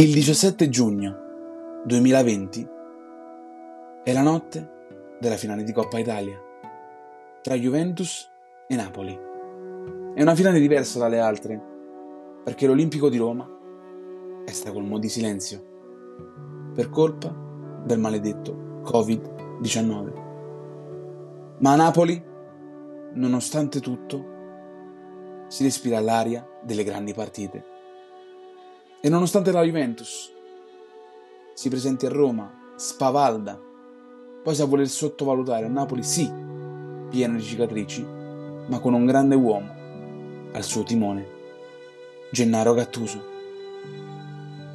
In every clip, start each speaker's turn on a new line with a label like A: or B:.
A: Il 17 giugno 2020 è la notte della finale di Coppa Italia tra Juventus e Napoli. È una finale diversa dalle altre perché l'Olimpico di Roma è stracolmo di silenzio per colpa del maledetto Covid-19. Ma a Napoli, nonostante tutto, si respira l'aria delle grandi partite. E nonostante la Juventus si presenti a Roma, spavalda, poi sa voler sottovalutare a Napoli, sì, pieno di cicatrici, ma con un grande uomo al suo timone, Gennaro Gattuso.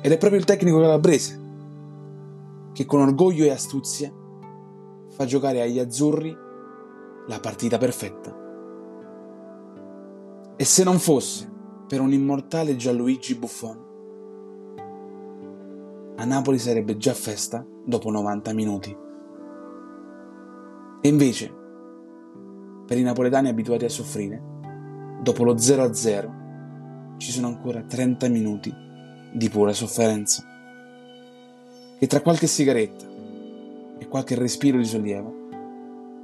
A: Ed è proprio il tecnico calabrese che con orgoglio e astuzia fa giocare agli azzurri la partita perfetta. E se non fosse per un immortale Gianluigi Buffon, a Napoli sarebbe già festa dopo 90 minuti. E invece, per i napoletani abituati a soffrire, dopo lo 0-0 ci sono ancora 30 minuti di pura sofferenza. Che tra qualche sigaretta e qualche respiro di sollievo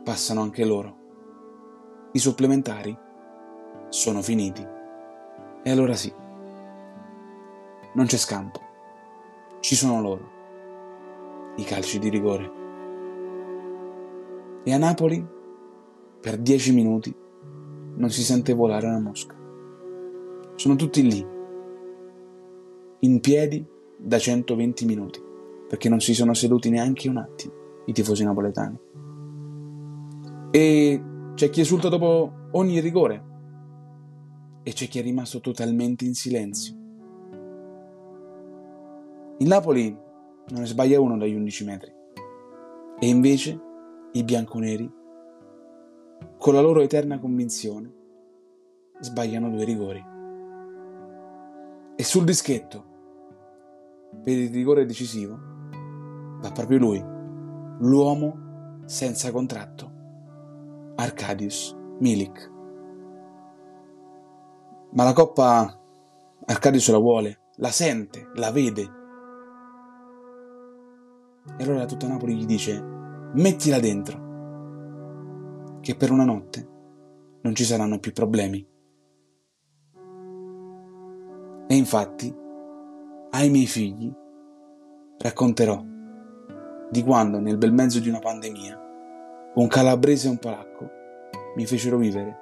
A: passano anche loro. I supplementari sono finiti. E allora sì, non c'è scampo ci sono loro, i calci di rigore. E a Napoli, per dieci minuti, non si sente volare una mosca. Sono tutti lì, in piedi da 120 minuti, perché non si sono seduti neanche un attimo i tifosi napoletani. E c'è chi esulta dopo ogni rigore e c'è chi è rimasto totalmente in silenzio il Napoli non ne sbaglia uno dagli 11 metri. E invece i bianconeri, con la loro eterna convinzione, sbagliano due rigori. E sul dischetto, per il rigore decisivo, va proprio lui, l'uomo senza contratto, Arcadius Milik. Ma la coppa Arcadius la vuole, la sente, la vede e allora tutta Napoli gli dice, mettila dentro, che per una notte non ci saranno più problemi. E infatti, ai miei figli racconterò di quando nel bel mezzo di una pandemia un calabrese e un polacco mi fecero vivere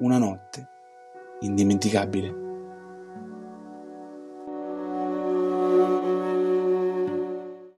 A: una notte indimenticabile.